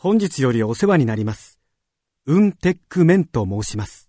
本日よりお世話になります。ウンテックメンと申します。